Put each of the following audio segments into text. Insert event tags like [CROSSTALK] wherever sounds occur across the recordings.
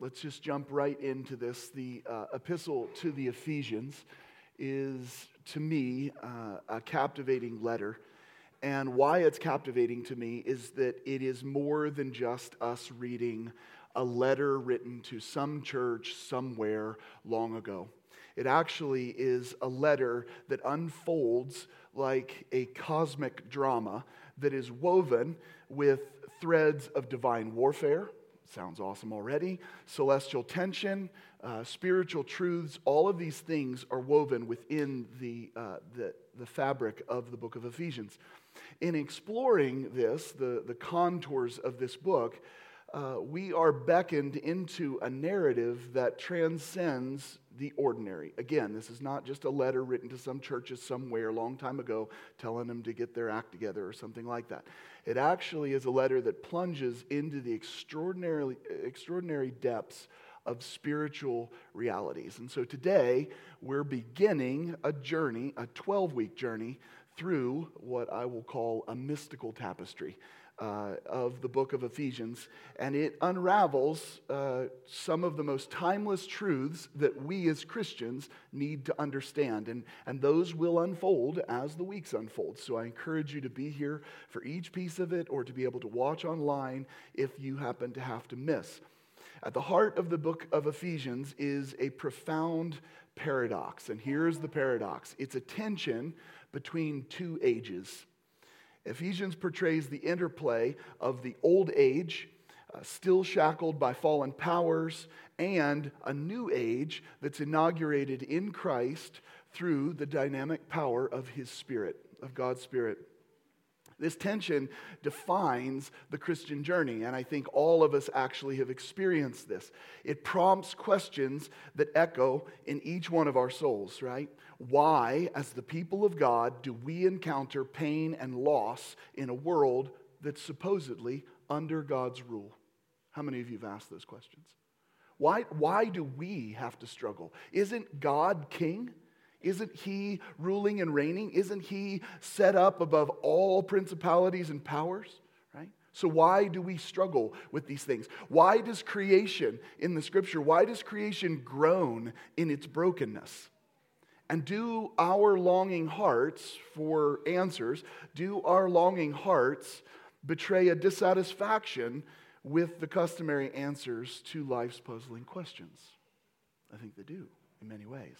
let's just jump right into this. The uh, epistle to the Ephesians is, to me, uh, a captivating letter. And why it's captivating to me is that it is more than just us reading a letter written to some church somewhere long ago. It actually is a letter that unfolds like a cosmic drama that is woven with threads of divine warfare. Sounds awesome already. Celestial tension, uh, spiritual truths, all of these things are woven within the, uh, the, the fabric of the book of Ephesians. In exploring this, the, the contours of this book, uh, we are beckoned into a narrative that transcends the ordinary. Again, this is not just a letter written to some churches somewhere a long time ago telling them to get their act together or something like that. It actually is a letter that plunges into the extraordinarily, extraordinary depths of spiritual realities. And so today, we're beginning a journey, a 12 week journey, through what I will call a mystical tapestry uh, of the book of Ephesians, and it unravels uh, some of the most timeless truths that we as Christians need to understand. And, and those will unfold as the weeks unfold. So I encourage you to be here for each piece of it or to be able to watch online if you happen to have to miss. At the heart of the book of Ephesians is a profound paradox. And here's the paradox it's a tension between two ages. Ephesians portrays the interplay of the old age, uh, still shackled by fallen powers, and a new age that's inaugurated in Christ through the dynamic power of His Spirit, of God's Spirit. This tension defines the Christian journey, and I think all of us actually have experienced this. It prompts questions that echo in each one of our souls, right? Why, as the people of God, do we encounter pain and loss in a world that's supposedly under God's rule? How many of you have asked those questions? Why, why do we have to struggle? Isn't God king? Isn't he ruling and reigning? Isn't he set up above all principalities and powers? Right? So, why do we struggle with these things? Why does creation in the scripture, why does creation groan in its brokenness? And do our longing hearts for answers, do our longing hearts betray a dissatisfaction with the customary answers to life's puzzling questions? I think they do in many ways.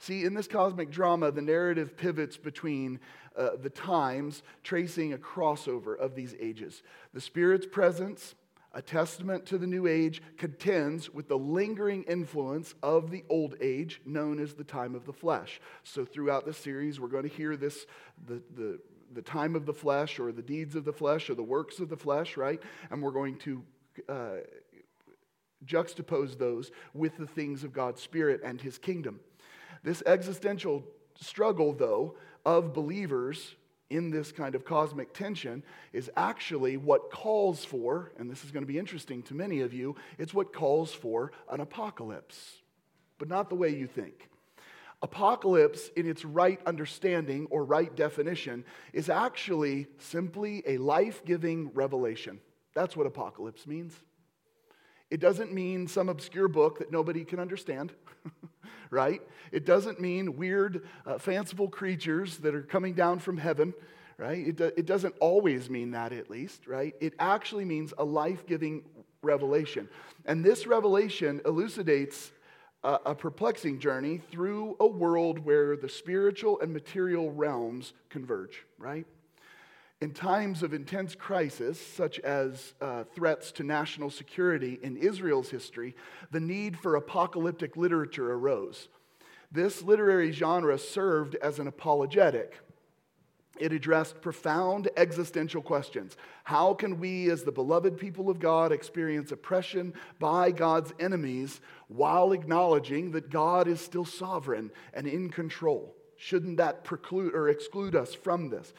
See, in this cosmic drama, the narrative pivots between uh, the times, tracing a crossover of these ages. The Spirit's presence, a testament to the new age, contends with the lingering influence of the old age, known as the time of the flesh. So, throughout the series, we're going to hear this the, the, the time of the flesh, or the deeds of the flesh, or the works of the flesh, right? And we're going to uh, juxtapose those with the things of God's Spirit and His kingdom. This existential struggle, though, of believers in this kind of cosmic tension is actually what calls for, and this is going to be interesting to many of you, it's what calls for an apocalypse, but not the way you think. Apocalypse, in its right understanding or right definition, is actually simply a life giving revelation. That's what apocalypse means. It doesn't mean some obscure book that nobody can understand. [LAUGHS] right? It doesn't mean weird, uh, fanciful creatures that are coming down from heaven, right? It, do, it doesn't always mean that, at least, right? It actually means a life giving revelation. And this revelation elucidates a, a perplexing journey through a world where the spiritual and material realms converge, right? In times of intense crisis, such as uh, threats to national security in Israel's history, the need for apocalyptic literature arose. This literary genre served as an apologetic. It addressed profound existential questions. How can we, as the beloved people of God, experience oppression by God's enemies while acknowledging that God is still sovereign and in control? Shouldn't that preclude or exclude us from this?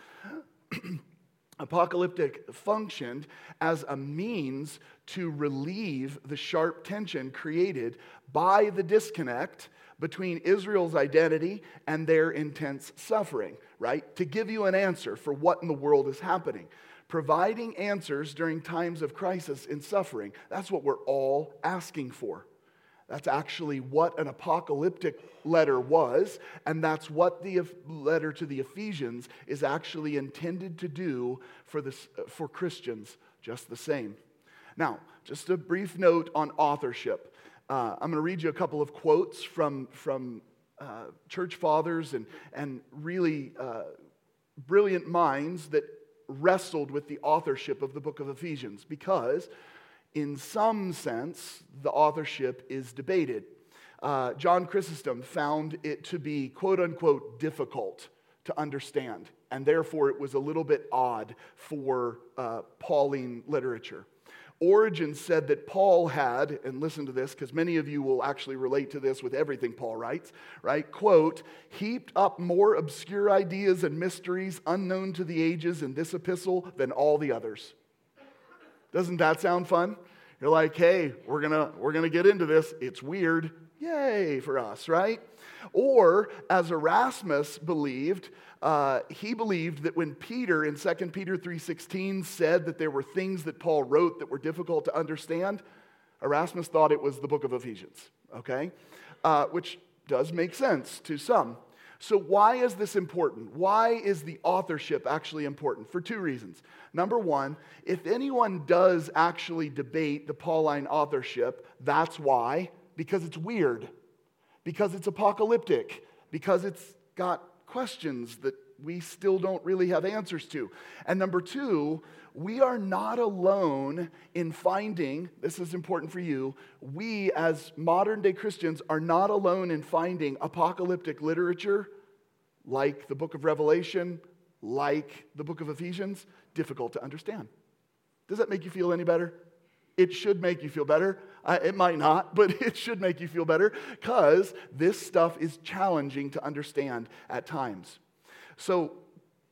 [CLEARS THROAT] apocalyptic functioned as a means to relieve the sharp tension created by the disconnect between Israel's identity and their intense suffering, right? To give you an answer for what in the world is happening. providing answers during times of crisis and suffering. That's what we're all asking for. That's actually what an apocalyptic letter was, and that's what the letter to the Ephesians is actually intended to do for, this, for Christians, just the same. Now, just a brief note on authorship. Uh, I'm going to read you a couple of quotes from, from uh, church fathers and, and really uh, brilliant minds that wrestled with the authorship of the book of Ephesians because in some sense, the authorship is debated. Uh, John Chrysostom found it to be, quote unquote, difficult to understand, and therefore it was a little bit odd for uh, Pauline literature. Origen said that Paul had, and listen to this because many of you will actually relate to this with everything Paul writes, right? Quote, heaped up more obscure ideas and mysteries unknown to the ages in this epistle than all the others. Doesn't that sound fun? You're like, hey, we're gonna, we're gonna get into this. It's weird. Yay for us, right? Or as Erasmus believed, uh, he believed that when Peter in 2 Peter 3.16 said that there were things that Paul wrote that were difficult to understand, Erasmus thought it was the book of Ephesians, okay? Uh, which does make sense to some. So, why is this important? Why is the authorship actually important? For two reasons. Number one, if anyone does actually debate the Pauline authorship, that's why, because it's weird, because it's apocalyptic, because it's got questions that we still don't really have answers to. And number two, we are not alone in finding, this is important for you, we as modern day Christians are not alone in finding apocalyptic literature like the book of Revelation, like the book of Ephesians, difficult to understand. Does that make you feel any better? It should make you feel better. Uh, it might not, but [LAUGHS] it should make you feel better because this stuff is challenging to understand at times. So,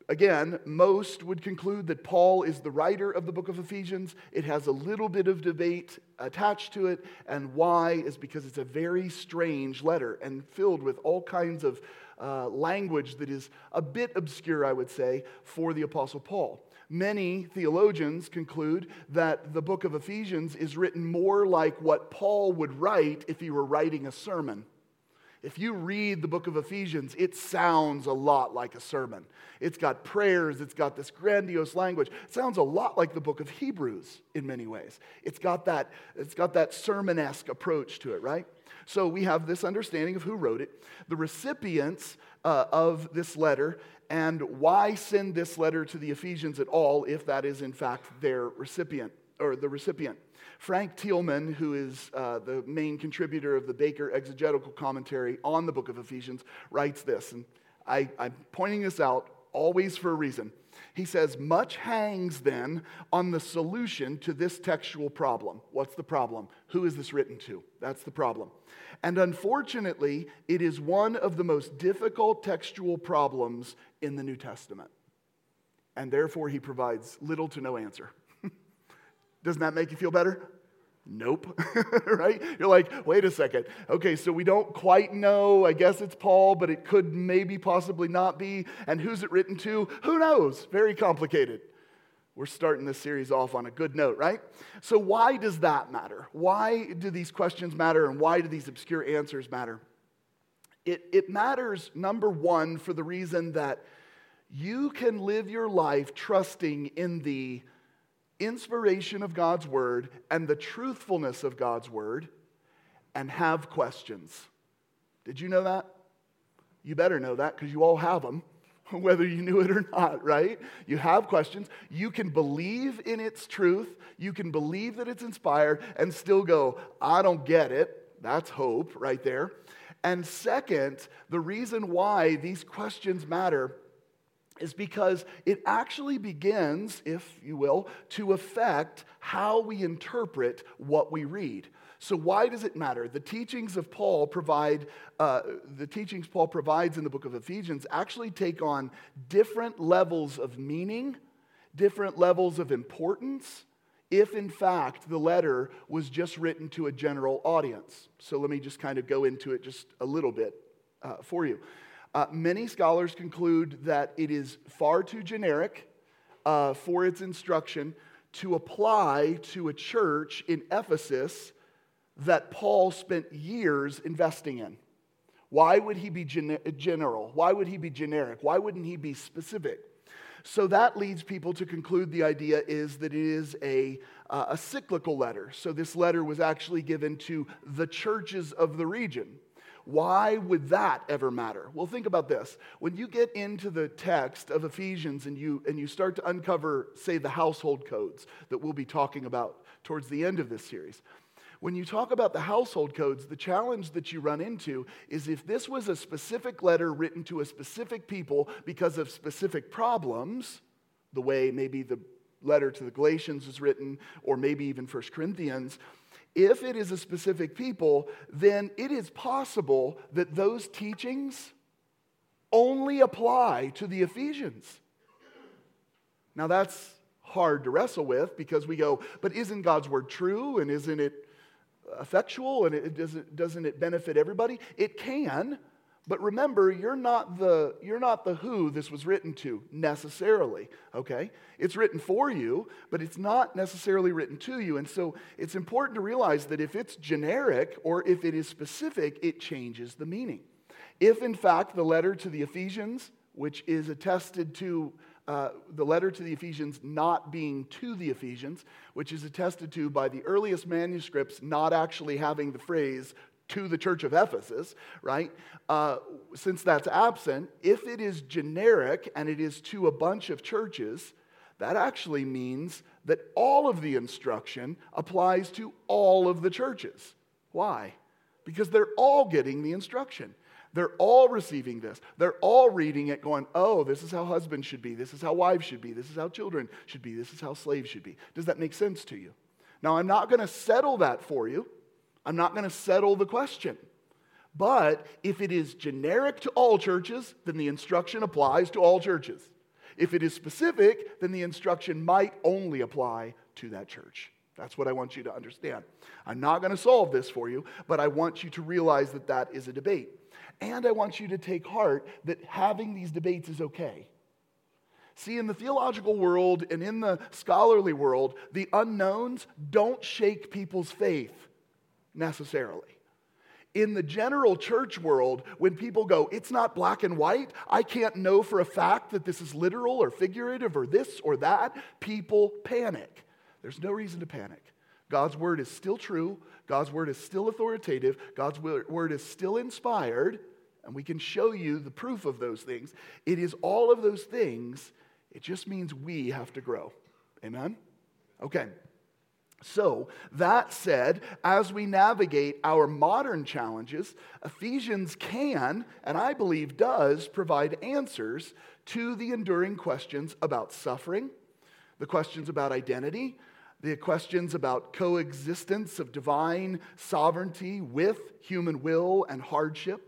Again, most would conclude that Paul is the writer of the book of Ephesians. It has a little bit of debate attached to it, and why is because it's a very strange letter and filled with all kinds of uh, language that is a bit obscure, I would say, for the Apostle Paul. Many theologians conclude that the book of Ephesians is written more like what Paul would write if he were writing a sermon. If you read the book of Ephesians, it sounds a lot like a sermon. It's got prayers, it's got this grandiose language. It sounds a lot like the book of Hebrews in many ways. It's got that, it's got that sermon-esque approach to it, right? So we have this understanding of who wrote it, the recipients uh, of this letter, and why send this letter to the Ephesians at all if that is in fact their recipient or the recipient. Frank Thielman, who is uh, the main contributor of the Baker exegetical commentary on the book of Ephesians, writes this, and I, I'm pointing this out always for a reason. He says, Much hangs then on the solution to this textual problem. What's the problem? Who is this written to? That's the problem. And unfortunately, it is one of the most difficult textual problems in the New Testament. And therefore, he provides little to no answer. Doesn't that make you feel better? Nope. [LAUGHS] right? You're like, wait a second. Okay, so we don't quite know. I guess it's Paul, but it could maybe possibly not be. And who's it written to? Who knows? Very complicated. We're starting this series off on a good note, right? So, why does that matter? Why do these questions matter and why do these obscure answers matter? It, it matters, number one, for the reason that you can live your life trusting in the inspiration of God's word and the truthfulness of God's word and have questions. Did you know that? You better know that because you all have them, [LAUGHS] whether you knew it or not, right? You have questions. You can believe in its truth, you can believe that it's inspired, and still go, I don't get it. That's hope right there. And second, the reason why these questions matter is because it actually begins, if you will, to affect how we interpret what we read. So why does it matter? The teachings of Paul provide, uh, the teachings Paul provides in the book of Ephesians actually take on different levels of meaning, different levels of importance, if in fact the letter was just written to a general audience. So let me just kind of go into it just a little bit uh, for you. Uh, many scholars conclude that it is far too generic uh, for its instruction to apply to a church in Ephesus that Paul spent years investing in. Why would he be gen- general? Why would he be generic? Why wouldn't he be specific? So that leads people to conclude the idea is that it is a, uh, a cyclical letter. So this letter was actually given to the churches of the region. Why would that ever matter? Well, think about this. When you get into the text of Ephesians and you, and you start to uncover, say, the household codes that we'll be talking about towards the end of this series, when you talk about the household codes, the challenge that you run into is if this was a specific letter written to a specific people because of specific problems, the way maybe the letter to the Galatians is written, or maybe even First Corinthians, if it is a specific people, then it is possible that those teachings only apply to the Ephesians. Now, that's hard to wrestle with because we go, but isn't God's word true and isn't it effectual and it doesn't, doesn't it benefit everybody? It can, but remember, you're not, the, you're not the who this was written to necessarily, okay? It's written for you, but it's not necessarily written to you. And so it's important to realize that if it's generic or if it is specific, it changes the meaning. If, in fact, the letter to the Ephesians, which is attested to uh, the letter to the Ephesians not being to the Ephesians, which is attested to by the earliest manuscripts not actually having the phrase to the church of Ephesus, right? Uh, since that's absent, if it is generic and it is to a bunch of churches, that actually means that all of the instruction applies to all of the churches. Why? Because they're all getting the instruction. They're all receiving this. They're all reading it, going, oh, this is how husbands should be. This is how wives should be. This is how children should be. This is how slaves should be. Does that make sense to you? Now, I'm not going to settle that for you. I'm not going to settle the question. But if it is generic to all churches, then the instruction applies to all churches. If it is specific, then the instruction might only apply to that church. That's what I want you to understand. I'm not going to solve this for you, but I want you to realize that that is a debate. And I want you to take heart that having these debates is okay. See, in the theological world and in the scholarly world, the unknowns don't shake people's faith necessarily. In the general church world, when people go, it's not black and white, I can't know for a fact that this is literal or figurative or this or that, people panic. There's no reason to panic. God's word is still true, God's word is still authoritative, God's word is still inspired, and we can show you the proof of those things. It is all of those things, it just means we have to grow. Amen? Okay. So, that said, as we navigate our modern challenges, Ephesians can, and I believe does, provide answers to the enduring questions about suffering, the questions about identity, the questions about coexistence of divine sovereignty with human will and hardship.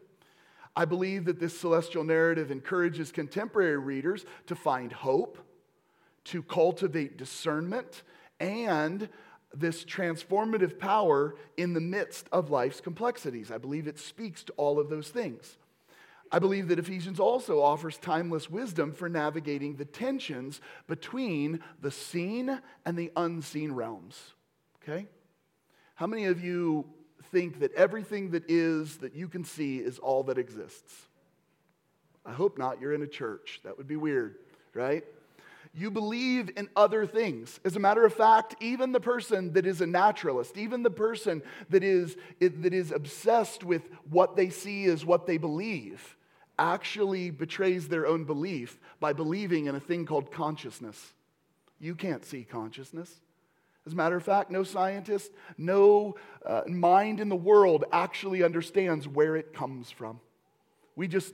I believe that this celestial narrative encourages contemporary readers to find hope, to cultivate discernment, and this transformative power in the midst of life's complexities. I believe it speaks to all of those things. I believe that Ephesians also offers timeless wisdom for navigating the tensions between the seen and the unseen realms. Okay? How many of you think that everything that is, that you can see, is all that exists? I hope not. You're in a church. That would be weird, right? You believe in other things. As a matter of fact, even the person that is a naturalist, even the person that is, that is obsessed with what they see as what they believe, actually betrays their own belief by believing in a thing called consciousness. You can't see consciousness. As a matter of fact, no scientist, no uh, mind in the world actually understands where it comes from. We just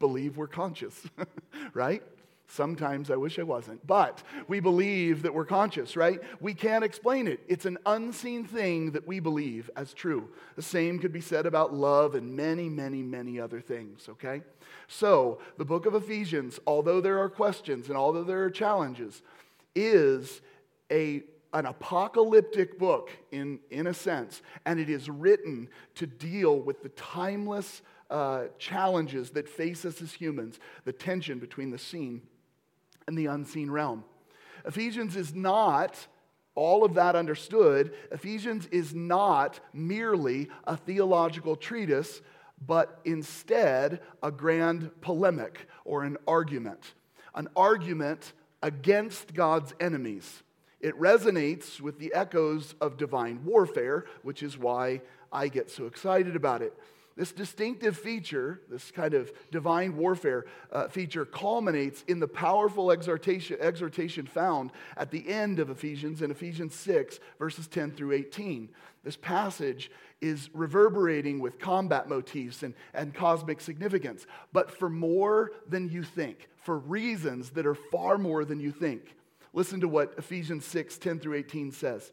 believe we're conscious, [LAUGHS] right? Sometimes I wish I wasn't, but we believe that we're conscious, right? We can't explain it. It's an unseen thing that we believe as true. The same could be said about love and many, many, many other things, okay? So, the book of Ephesians, although there are questions and although there are challenges, is a an apocalyptic book in, in a sense, and it is written to deal with the timeless uh, challenges that face us as humans, the tension between the seen and the unseen realm. Ephesians is not all of that understood. Ephesians is not merely a theological treatise, but instead a grand polemic or an argument. An argument against God's enemies. It resonates with the echoes of divine warfare, which is why I get so excited about it. This distinctive feature, this kind of divine warfare uh, feature, culminates in the powerful exhortation, exhortation found at the end of Ephesians in Ephesians 6, verses 10 through 18. This passage is reverberating with combat motifs and, and cosmic significance, but for more than you think, for reasons that are far more than you think. Listen to what Ephesians 6, 10 through 18 says.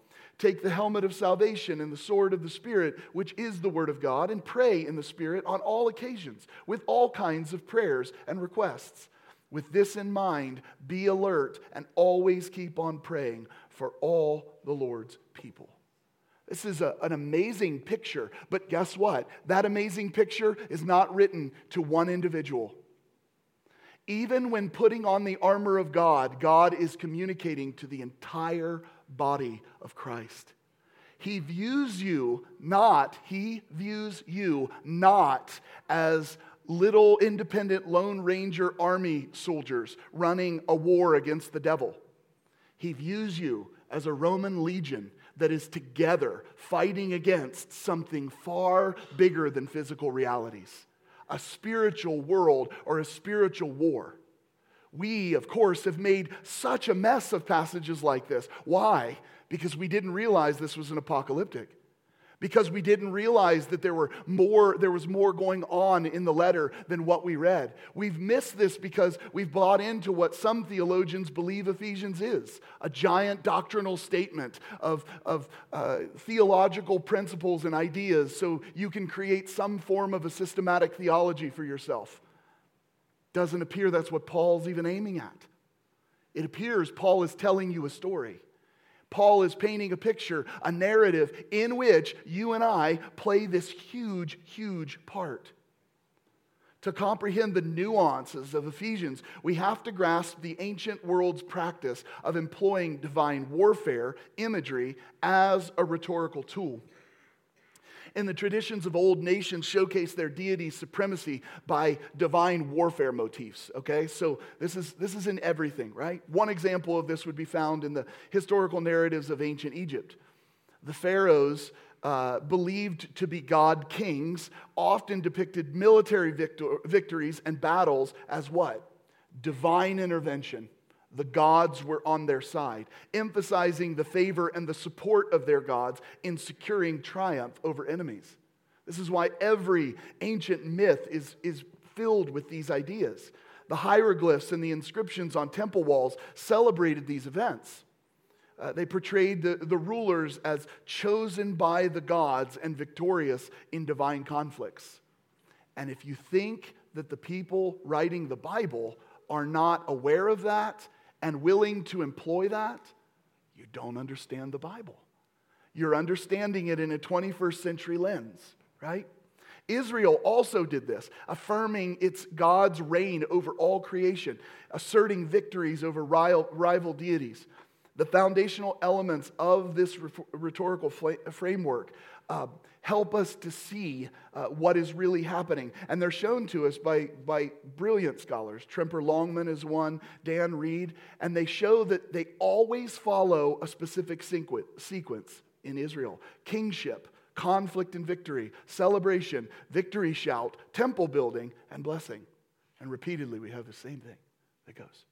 Take the helmet of salvation and the sword of the Spirit, which is the Word of God, and pray in the Spirit on all occasions with all kinds of prayers and requests. With this in mind, be alert and always keep on praying for all the Lord's people. This is a, an amazing picture, but guess what? That amazing picture is not written to one individual. Even when putting on the armor of God, God is communicating to the entire body of Christ. He views you not, he views you not as little independent Lone Ranger army soldiers running a war against the devil. He views you as a Roman legion that is together fighting against something far bigger than physical realities a spiritual world or a spiritual war. We, of course, have made such a mess of passages like this. Why? Because we didn't realize this was an apocalyptic. Because we didn't realize that there, were more, there was more going on in the letter than what we read. We've missed this because we've bought into what some theologians believe Ephesians is a giant doctrinal statement of, of uh, theological principles and ideas so you can create some form of a systematic theology for yourself. Doesn't appear that's what Paul's even aiming at. It appears Paul is telling you a story. Paul is painting a picture, a narrative in which you and I play this huge, huge part. To comprehend the nuances of Ephesians, we have to grasp the ancient world's practice of employing divine warfare imagery as a rhetorical tool in the traditions of old nations showcase their deity's supremacy by divine warfare motifs. Okay, so this is, this is in everything, right? One example of this would be found in the historical narratives of ancient Egypt. The pharaohs uh, believed to be god kings often depicted military victor- victories and battles as what? Divine intervention the gods were on their side, emphasizing the favor and the support of their gods in securing triumph over enemies. This is why every ancient myth is, is filled with these ideas. The hieroglyphs and the inscriptions on temple walls celebrated these events. Uh, they portrayed the, the rulers as chosen by the gods and victorious in divine conflicts. And if you think that the people writing the Bible are not aware of that and willing to employ that, you don't understand the Bible. You're understanding it in a 21st century lens, right? Israel also did this, affirming its God's reign over all creation, asserting victories over rival deities. The foundational elements of this rhetorical framework uh, help us to see uh, what is really happening. And they're shown to us by, by brilliant scholars. Tremper Longman is one, Dan Reid, and they show that they always follow a specific sequence in Israel kingship, conflict and victory, celebration, victory shout, temple building, and blessing. And repeatedly, we have the same thing that goes?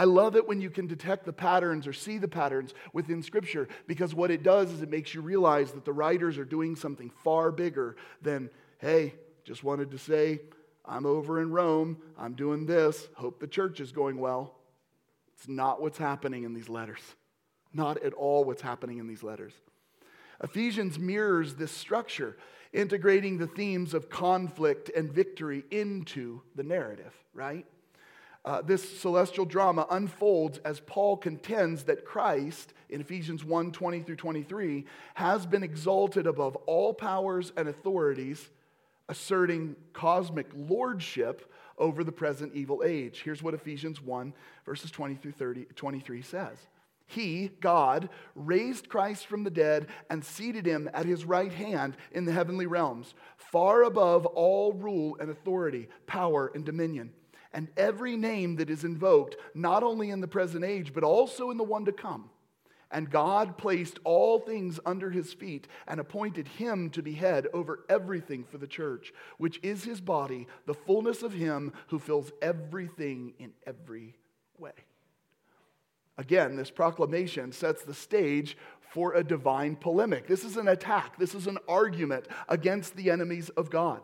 I love it when you can detect the patterns or see the patterns within Scripture because what it does is it makes you realize that the writers are doing something far bigger than, hey, just wanted to say, I'm over in Rome, I'm doing this, hope the church is going well. It's not what's happening in these letters. Not at all what's happening in these letters. Ephesians mirrors this structure, integrating the themes of conflict and victory into the narrative, right? Uh, this celestial drama unfolds as Paul contends that Christ, in Ephesians 1 20 through 23, has been exalted above all powers and authorities, asserting cosmic lordship over the present evil age. Here's what Ephesians 1, verses 20 through 30, 23 says. He, God, raised Christ from the dead and seated him at his right hand in the heavenly realms, far above all rule and authority, power and dominion, and every name that is invoked, not only in the present age, but also in the one to come. And God placed all things under his feet and appointed him to be head over everything for the church, which is his body, the fullness of him who fills everything in every way. Again, this proclamation sets the stage for a divine polemic. This is an attack, this is an argument against the enemies of God.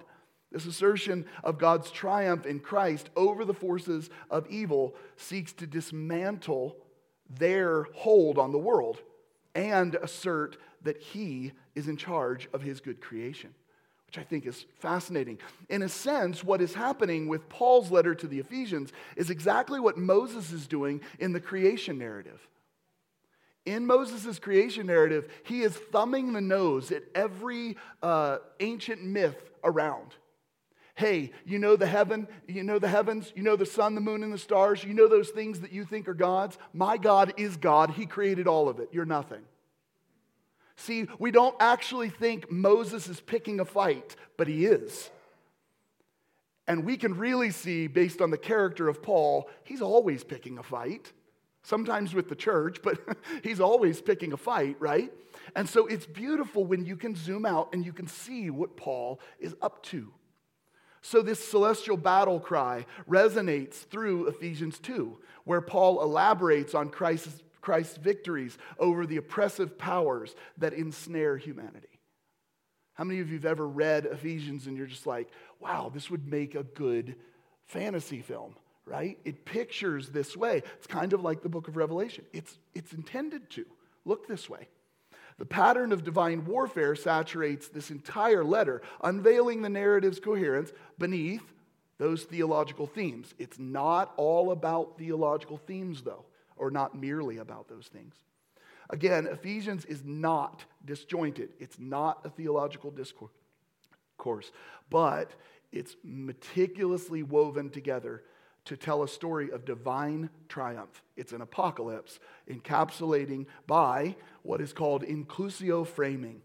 This assertion of God's triumph in Christ over the forces of evil seeks to dismantle their hold on the world and assert that He is in charge of His good creation which I think is fascinating. In a sense, what is happening with Paul's letter to the Ephesians is exactly what Moses is doing in the creation narrative. In Moses' creation narrative, he is thumbing the nose at every uh, ancient myth around. Hey, you know the heaven, you know the heavens, you know the sun, the moon, and the stars, you know those things that you think are gods? My God is God. He created all of it. You're nothing. See, we don't actually think Moses is picking a fight, but he is. And we can really see, based on the character of Paul, he's always picking a fight. Sometimes with the church, but [LAUGHS] he's always picking a fight, right? And so it's beautiful when you can zoom out and you can see what Paul is up to. So, this celestial battle cry resonates through Ephesians 2, where Paul elaborates on Christ's Christ's victories over the oppressive powers that ensnare humanity. How many of you have ever read Ephesians and you're just like, wow, this would make a good fantasy film, right? It pictures this way. It's kind of like the book of Revelation. It's, it's intended to look this way. The pattern of divine warfare saturates this entire letter, unveiling the narrative's coherence beneath those theological themes. It's not all about theological themes, though or not merely about those things. Again, Ephesians is not disjointed, it's not a theological discourse, but it's meticulously woven together to tell a story of divine triumph. It's an apocalypse encapsulating by what is called inclusio framing.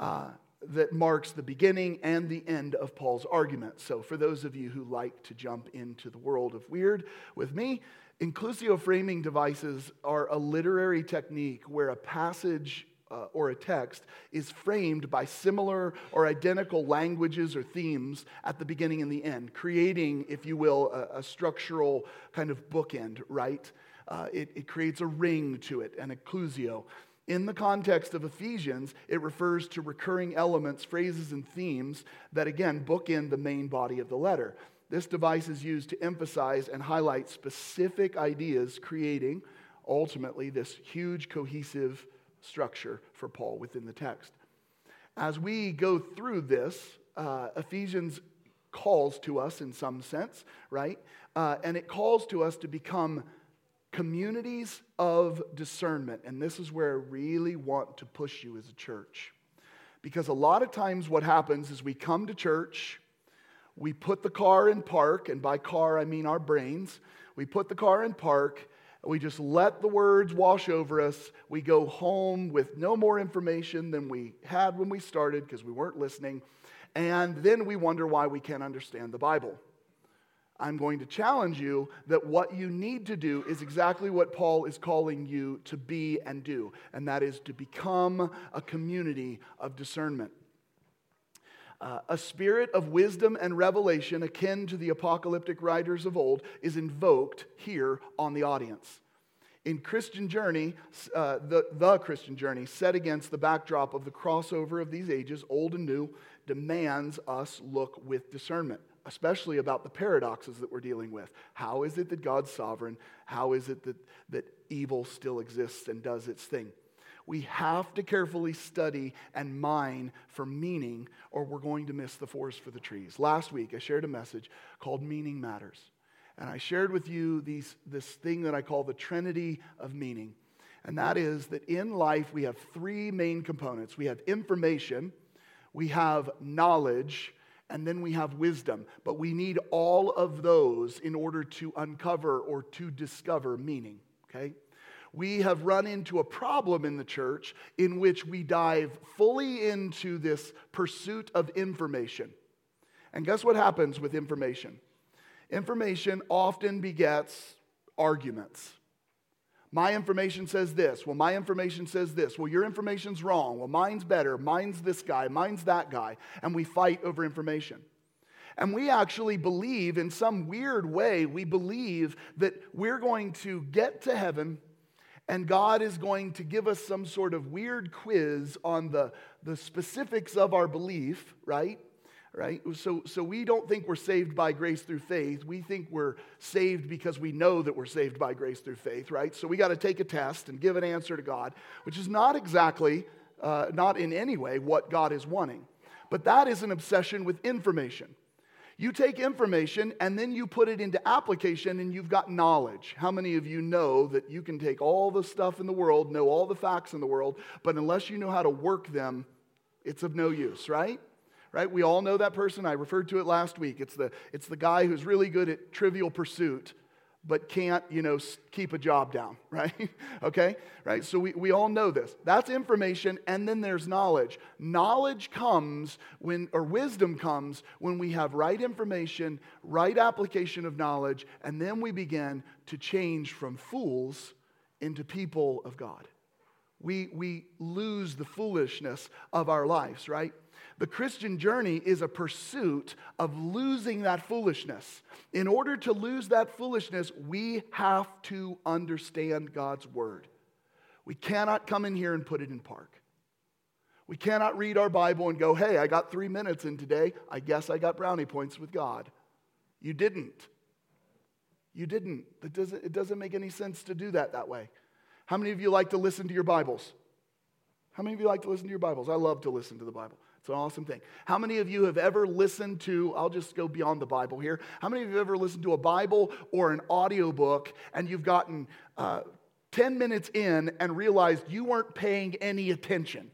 Uh, that marks the beginning and the end of Paul's argument. So, for those of you who like to jump into the world of weird with me, Inclusio framing devices are a literary technique where a passage uh, or a text is framed by similar or identical languages or themes at the beginning and the end, creating, if you will, a, a structural kind of bookend, right? Uh, it, it creates a ring to it, an inclusio. In the context of Ephesians, it refers to recurring elements, phrases, and themes that, again, bookend the main body of the letter. This device is used to emphasize and highlight specific ideas, creating ultimately this huge cohesive structure for Paul within the text. As we go through this, uh, Ephesians calls to us in some sense, right? Uh, and it calls to us to become communities of discernment. And this is where I really want to push you as a church. Because a lot of times what happens is we come to church, we put the car in park, and by car I mean our brains. We put the car in park, we just let the words wash over us. We go home with no more information than we had when we started because we weren't listening. And then we wonder why we can't understand the Bible. I'm going to challenge you that what you need to do is exactly what Paul is calling you to be and do, and that is to become a community of discernment. Uh, a spirit of wisdom and revelation, akin to the apocalyptic writers of old, is invoked here on the audience. In Christian Journey, uh, the, the Christian Journey, set against the backdrop of the crossover of these ages, old and new, demands us look with discernment, especially about the paradoxes that we're dealing with. How is it that God's sovereign? How is it that, that evil still exists and does its thing? We have to carefully study and mine for meaning, or we're going to miss the forest for the trees. Last week, I shared a message called Meaning Matters. And I shared with you these, this thing that I call the Trinity of Meaning. And that is that in life, we have three main components we have information, we have knowledge, and then we have wisdom. But we need all of those in order to uncover or to discover meaning, okay? We have run into a problem in the church in which we dive fully into this pursuit of information. And guess what happens with information? Information often begets arguments. My information says this. Well, my information says this. Well, your information's wrong. Well, mine's better. Mine's this guy. Mine's that guy. And we fight over information. And we actually believe, in some weird way, we believe that we're going to get to heaven and God is going to give us some sort of weird quiz on the, the specifics of our belief, right? Right? So, so we don't think we're saved by grace through faith. We think we're saved because we know that we're saved by grace through faith, right? So we got to take a test and give an answer to God, which is not exactly, uh, not in any way what God is wanting. But that is an obsession with information. You take information and then you put it into application and you've got knowledge. How many of you know that you can take all the stuff in the world, know all the facts in the world, but unless you know how to work them, it's of no use, right? Right? We all know that person. I referred to it last week. It's the, it's the guy who's really good at trivial pursuit, but can't, you know, keep a job down, [LAUGHS] right? okay? Right? So we, we all know this. That's information, and then there's knowledge. Knowledge comes when, or wisdom comes when we have right information, right application of knowledge, and then we begin to change from fools into people of God. We, we lose the foolishness of our lives, right? The Christian journey is a pursuit of losing that foolishness. In order to lose that foolishness, we have to understand God's word. We cannot come in here and put it in park. We cannot read our Bible and go, hey, I got three minutes in today. I guess I got brownie points with God. You didn't. You didn't. It doesn't, it doesn't make any sense to do that that way. How many of you like to listen to your Bibles? How many of you like to listen to your Bibles? I love to listen to the Bible. It's an awesome thing. How many of you have ever listened to, I'll just go beyond the Bible here. How many of you have ever listened to a Bible or an audiobook and you've gotten uh, 10 minutes in and realized you weren't paying any attention?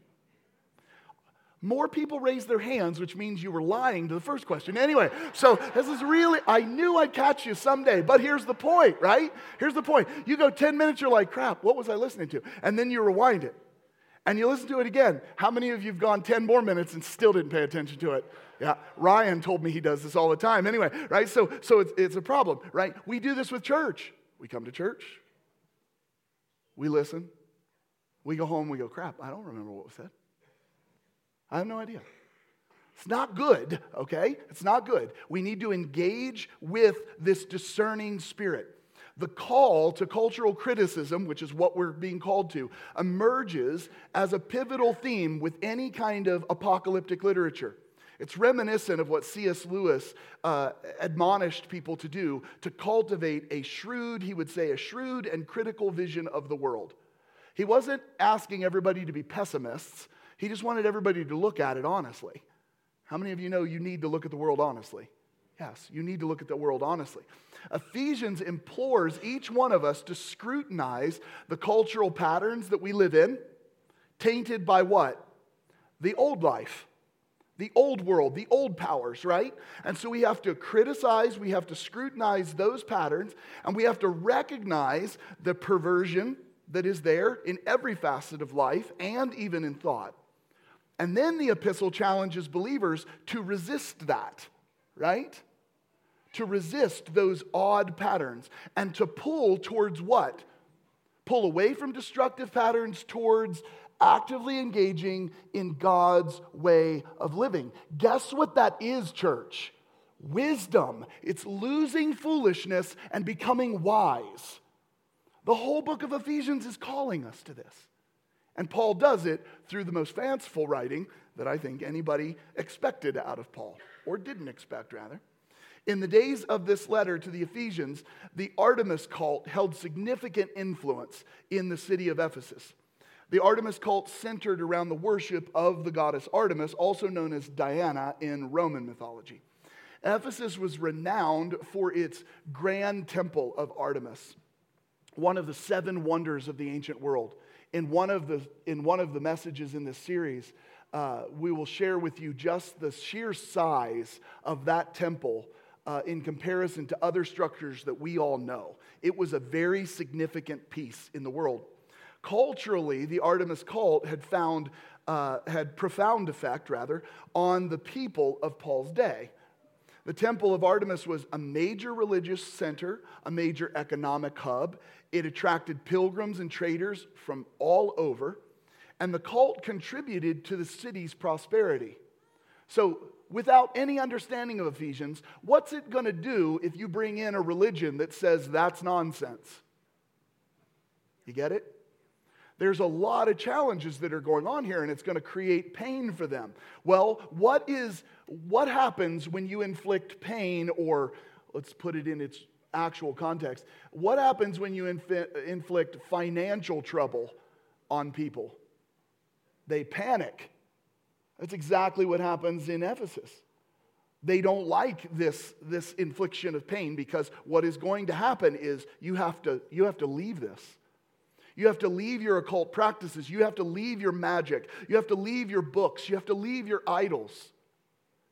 More people raised their hands, which means you were lying to the first question. Anyway, so this is really, I knew I'd catch you someday, but here's the point, right? Here's the point. You go 10 minutes, you're like, crap, what was I listening to? And then you rewind it and you listen to it again. How many of you have gone 10 more minutes and still didn't pay attention to it? Yeah, Ryan told me he does this all the time. Anyway, right? So, so it's, it's a problem, right? We do this with church. We come to church, we listen, we go home, we go, crap, I don't remember what was said. I have no idea. It's not good, okay? It's not good. We need to engage with this discerning spirit the call to cultural criticism, which is what we're being called to, emerges as a pivotal theme with any kind of apocalyptic literature. It's reminiscent of what C.S. Lewis uh, admonished people to do to cultivate a shrewd, he would say, a shrewd and critical vision of the world. He wasn't asking everybody to be pessimists, he just wanted everybody to look at it honestly. How many of you know you need to look at the world honestly? Yes, you need to look at the world honestly. Ephesians implores each one of us to scrutinize the cultural patterns that we live in, tainted by what? The old life, the old world, the old powers, right? And so we have to criticize, we have to scrutinize those patterns, and we have to recognize the perversion that is there in every facet of life and even in thought. And then the epistle challenges believers to resist that, right? To resist those odd patterns and to pull towards what? Pull away from destructive patterns towards actively engaging in God's way of living. Guess what that is, church? Wisdom. It's losing foolishness and becoming wise. The whole book of Ephesians is calling us to this. And Paul does it through the most fanciful writing that I think anybody expected out of Paul, or didn't expect, rather. In the days of this letter to the Ephesians, the Artemis cult held significant influence in the city of Ephesus. The Artemis cult centered around the worship of the goddess Artemis, also known as Diana in Roman mythology. Ephesus was renowned for its grand temple of Artemis, one of the seven wonders of the ancient world. In one of the, in one of the messages in this series, uh, we will share with you just the sheer size of that temple uh, in comparison to other structures that we all know. It was a very significant piece in the world. Culturally, the Artemis cult had found uh, had profound effect, rather, on the people of Paul's day. The Temple of Artemis was a major religious center, a major economic hub. It attracted pilgrims and traders from all over, and the cult contributed to the city's prosperity. So, without any understanding of Ephesians, what's it going to do if you bring in a religion that says that's nonsense? You get it? There's a lot of challenges that are going on here, and it's going to create pain for them. Well, what is what happens when you inflict pain, or let's put it in its actual context? What happens when you inflict financial trouble on people? They panic. That's exactly what happens in Ephesus. They don't like this, this infliction of pain because what is going to happen is you have to, you have to leave this. You have to leave your occult practices. You have to leave your magic. You have to leave your books. You have to leave your idols.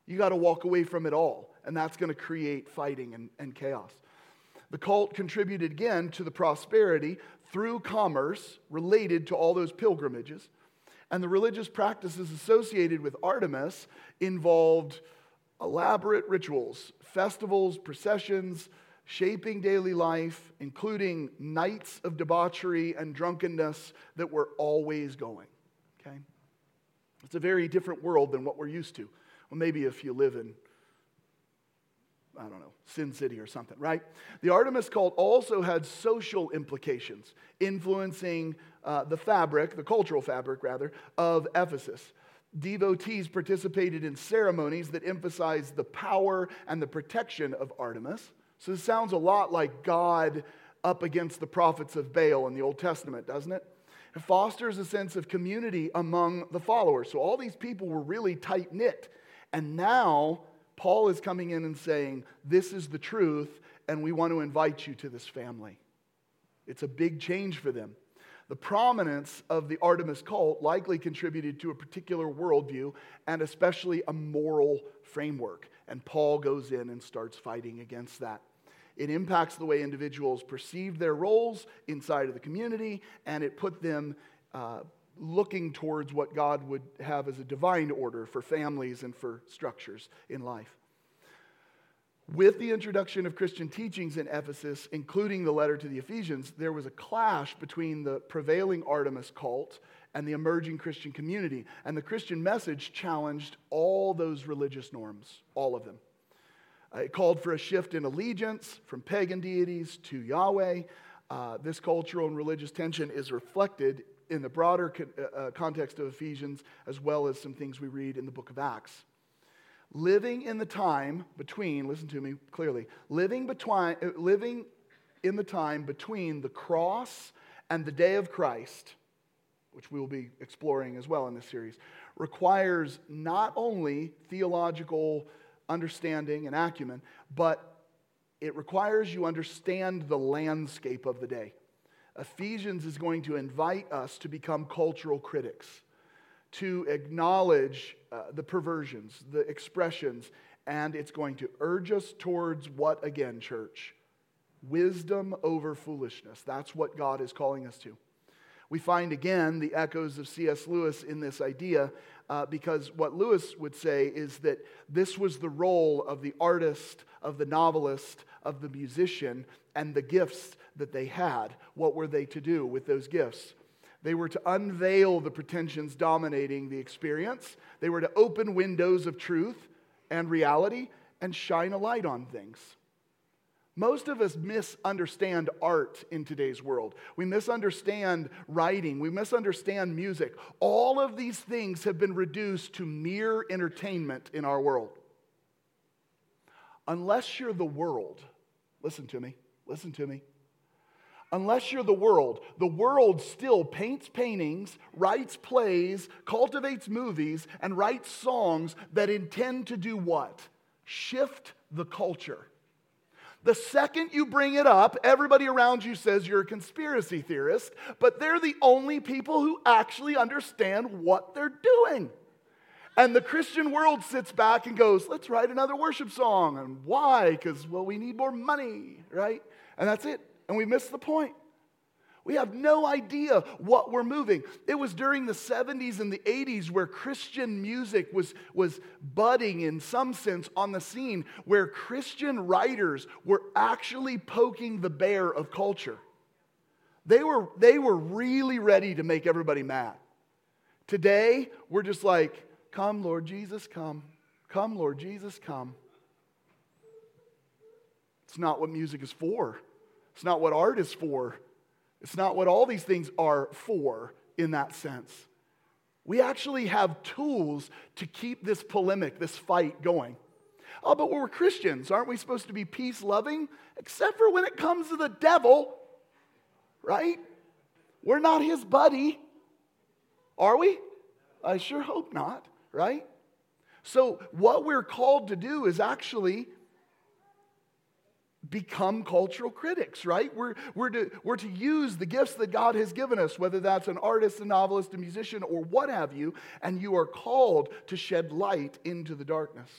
You got to walk away from it all. And that's going to create fighting and, and chaos. The cult contributed again to the prosperity through commerce related to all those pilgrimages. And the religious practices associated with Artemis involved elaborate rituals, festivals, processions, shaping daily life, including nights of debauchery and drunkenness that were always going. Okay? It's a very different world than what we're used to. Well, maybe if you live in, I don't know, Sin City or something, right? The Artemis cult also had social implications, influencing uh, the fabric, the cultural fabric, rather, of Ephesus. Devotees participated in ceremonies that emphasized the power and the protection of Artemis. So this sounds a lot like God up against the prophets of Baal in the Old Testament, doesn't it? It fosters a sense of community among the followers. So all these people were really tight knit. And now Paul is coming in and saying, This is the truth, and we want to invite you to this family. It's a big change for them. The prominence of the Artemis cult likely contributed to a particular worldview and especially a moral framework. And Paul goes in and starts fighting against that. It impacts the way individuals perceive their roles inside of the community, and it put them uh, looking towards what God would have as a divine order for families and for structures in life. With the introduction of Christian teachings in Ephesus, including the letter to the Ephesians, there was a clash between the prevailing Artemis cult and the emerging Christian community. And the Christian message challenged all those religious norms, all of them. Uh, it called for a shift in allegiance from pagan deities to Yahweh. Uh, this cultural and religious tension is reflected in the broader uh, uh, context of Ephesians, as well as some things we read in the book of Acts. Living in the time between, listen to me clearly, living, between, uh, living in the time between the cross and the day of Christ, which we will be exploring as well in this series, requires not only theological understanding and acumen, but it requires you understand the landscape of the day. Ephesians is going to invite us to become cultural critics, to acknowledge uh, the perversions, the expressions, and it's going to urge us towards what again, church? Wisdom over foolishness. That's what God is calling us to. We find again the echoes of C.S. Lewis in this idea uh, because what Lewis would say is that this was the role of the artist, of the novelist, of the musician, and the gifts that they had. What were they to do with those gifts? They were to unveil the pretensions dominating the experience. They were to open windows of truth and reality and shine a light on things. Most of us misunderstand art in today's world. We misunderstand writing. We misunderstand music. All of these things have been reduced to mere entertainment in our world. Unless you're the world, listen to me, listen to me. Unless you're the world, the world still paints paintings, writes plays, cultivates movies, and writes songs that intend to do what? Shift the culture. The second you bring it up, everybody around you says you're a conspiracy theorist, but they're the only people who actually understand what they're doing. And the Christian world sits back and goes, let's write another worship song. And why? Because, well, we need more money, right? And that's it. And we miss the point. We have no idea what we're moving. It was during the 70s and the 80s where Christian music was, was budding in some sense on the scene, where Christian writers were actually poking the bear of culture. They were, they were really ready to make everybody mad. Today, we're just like, Come, Lord Jesus, come. Come, Lord Jesus, come. It's not what music is for. It's not what art is for. It's not what all these things are for in that sense. We actually have tools to keep this polemic, this fight going. Oh, but we're Christians. Aren't we supposed to be peace loving? Except for when it comes to the devil, right? We're not his buddy. Are we? I sure hope not, right? So, what we're called to do is actually become cultural critics, right? We're, we're, to, we're to use the gifts that God has given us, whether that's an artist, a novelist, a musician, or what have you, and you are called to shed light into the darkness.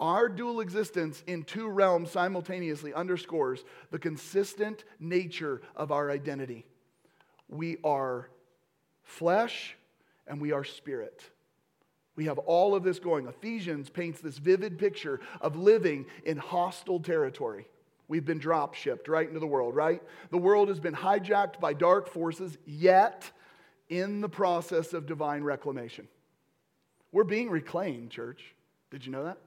Our dual existence in two realms simultaneously underscores the consistent nature of our identity. We are flesh and we are spirit. We have all of this going. Ephesians paints this vivid picture of living in hostile territory. We've been drop shipped right into the world, right? The world has been hijacked by dark forces, yet in the process of divine reclamation. We're being reclaimed, church. Did you know that?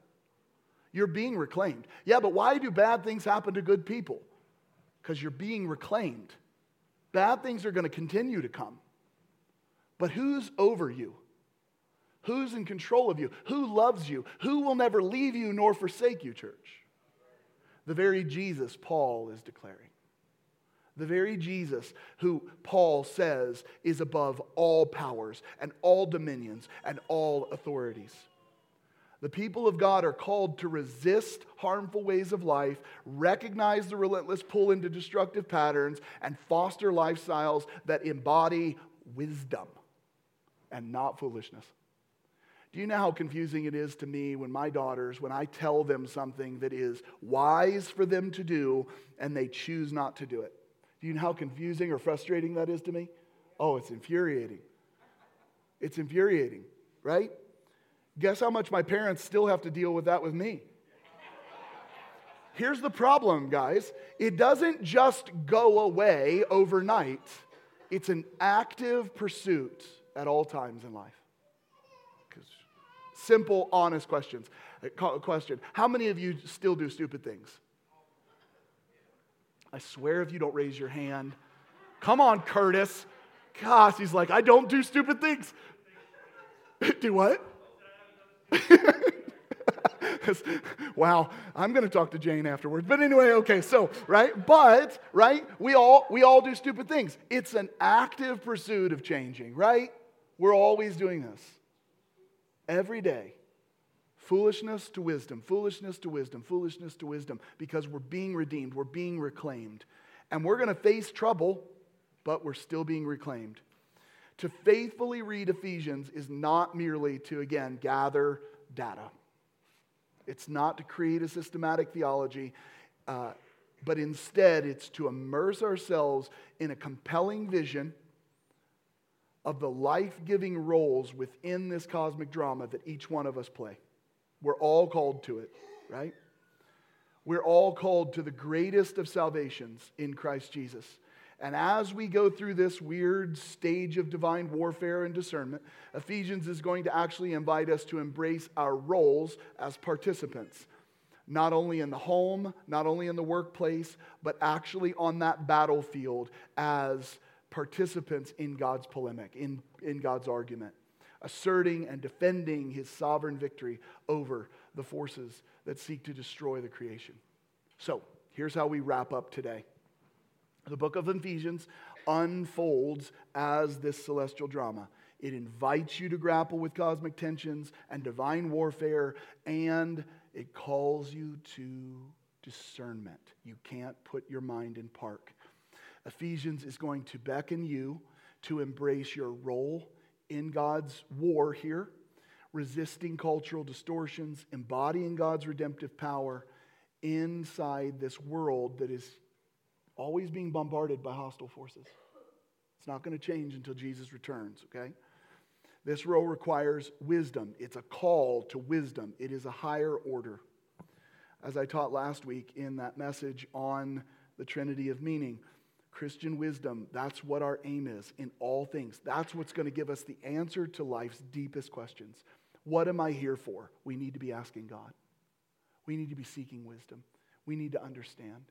You're being reclaimed. Yeah, but why do bad things happen to good people? Because you're being reclaimed. Bad things are going to continue to come. But who's over you? Who's in control of you? Who loves you? Who will never leave you nor forsake you, church? The very Jesus Paul is declaring. The very Jesus who Paul says is above all powers and all dominions and all authorities. The people of God are called to resist harmful ways of life, recognize the relentless pull into destructive patterns, and foster lifestyles that embody wisdom and not foolishness. Do you know how confusing it is to me when my daughters, when I tell them something that is wise for them to do and they choose not to do it? Do you know how confusing or frustrating that is to me? Oh, it's infuriating. It's infuriating, right? Guess how much my parents still have to deal with that with me? Here's the problem, guys it doesn't just go away overnight, it's an active pursuit at all times in life. Simple, honest questions. Uh, question How many of you still do stupid things? I swear if you don't raise your hand, come on, Curtis. Gosh, he's like, I don't do stupid things. [LAUGHS] do what? [LAUGHS] wow, I'm going to talk to Jane afterwards. But anyway, okay, so, right? But, right? We all we all do stupid things. It's an active pursuit of changing, right? We're always doing this every day. Foolishness to wisdom, foolishness to wisdom, foolishness to wisdom, because we're being redeemed, we're being reclaimed. And we're going to face trouble, but we're still being reclaimed. To faithfully read Ephesians is not merely to, again, gather data. It's not to create a systematic theology, uh, but instead it's to immerse ourselves in a compelling vision of the life giving roles within this cosmic drama that each one of us play. We're all called to it, right? We're all called to the greatest of salvations in Christ Jesus. And as we go through this weird stage of divine warfare and discernment, Ephesians is going to actually invite us to embrace our roles as participants, not only in the home, not only in the workplace, but actually on that battlefield as participants in God's polemic, in, in God's argument, asserting and defending his sovereign victory over the forces that seek to destroy the creation. So, here's how we wrap up today. The book of Ephesians unfolds as this celestial drama. It invites you to grapple with cosmic tensions and divine warfare, and it calls you to discernment. You can't put your mind in park. Ephesians is going to beckon you to embrace your role in God's war here, resisting cultural distortions, embodying God's redemptive power inside this world that is always being bombarded by hostile forces. It's not going to change until Jesus returns, okay? This role requires wisdom. It's a call to wisdom, it is a higher order. As I taught last week in that message on the Trinity of Meaning, Christian wisdom, that's what our aim is in all things. That's what's going to give us the answer to life's deepest questions. What am I here for? We need to be asking God. We need to be seeking wisdom. We need to understand.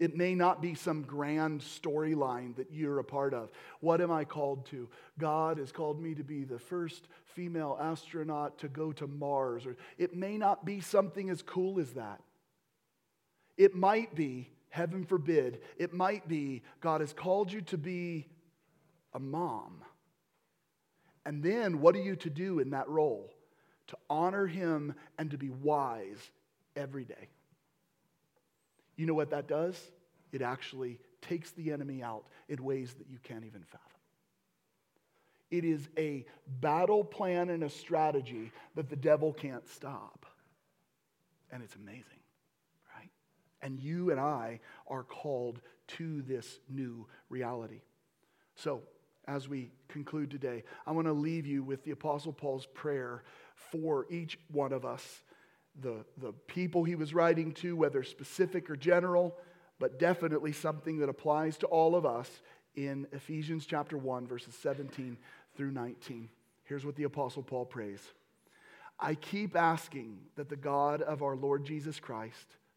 It may not be some grand storyline that you're a part of. What am I called to? God has called me to be the first female astronaut to go to Mars. Or it may not be something as cool as that. It might be, heaven forbid, it might be God has called you to be a mom. And then what are you to do in that role? To honor him and to be wise every day. You know what that does? It actually takes the enemy out in ways that you can't even fathom. It is a battle plan and a strategy that the devil can't stop. And it's amazing? And you and I are called to this new reality. So, as we conclude today, I want to leave you with the Apostle Paul's prayer for each one of us the, the people he was writing to, whether specific or general, but definitely something that applies to all of us in Ephesians chapter 1, verses 17 through 19. Here's what the Apostle Paul prays I keep asking that the God of our Lord Jesus Christ,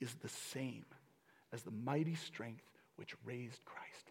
is the same as the mighty strength which raised Christ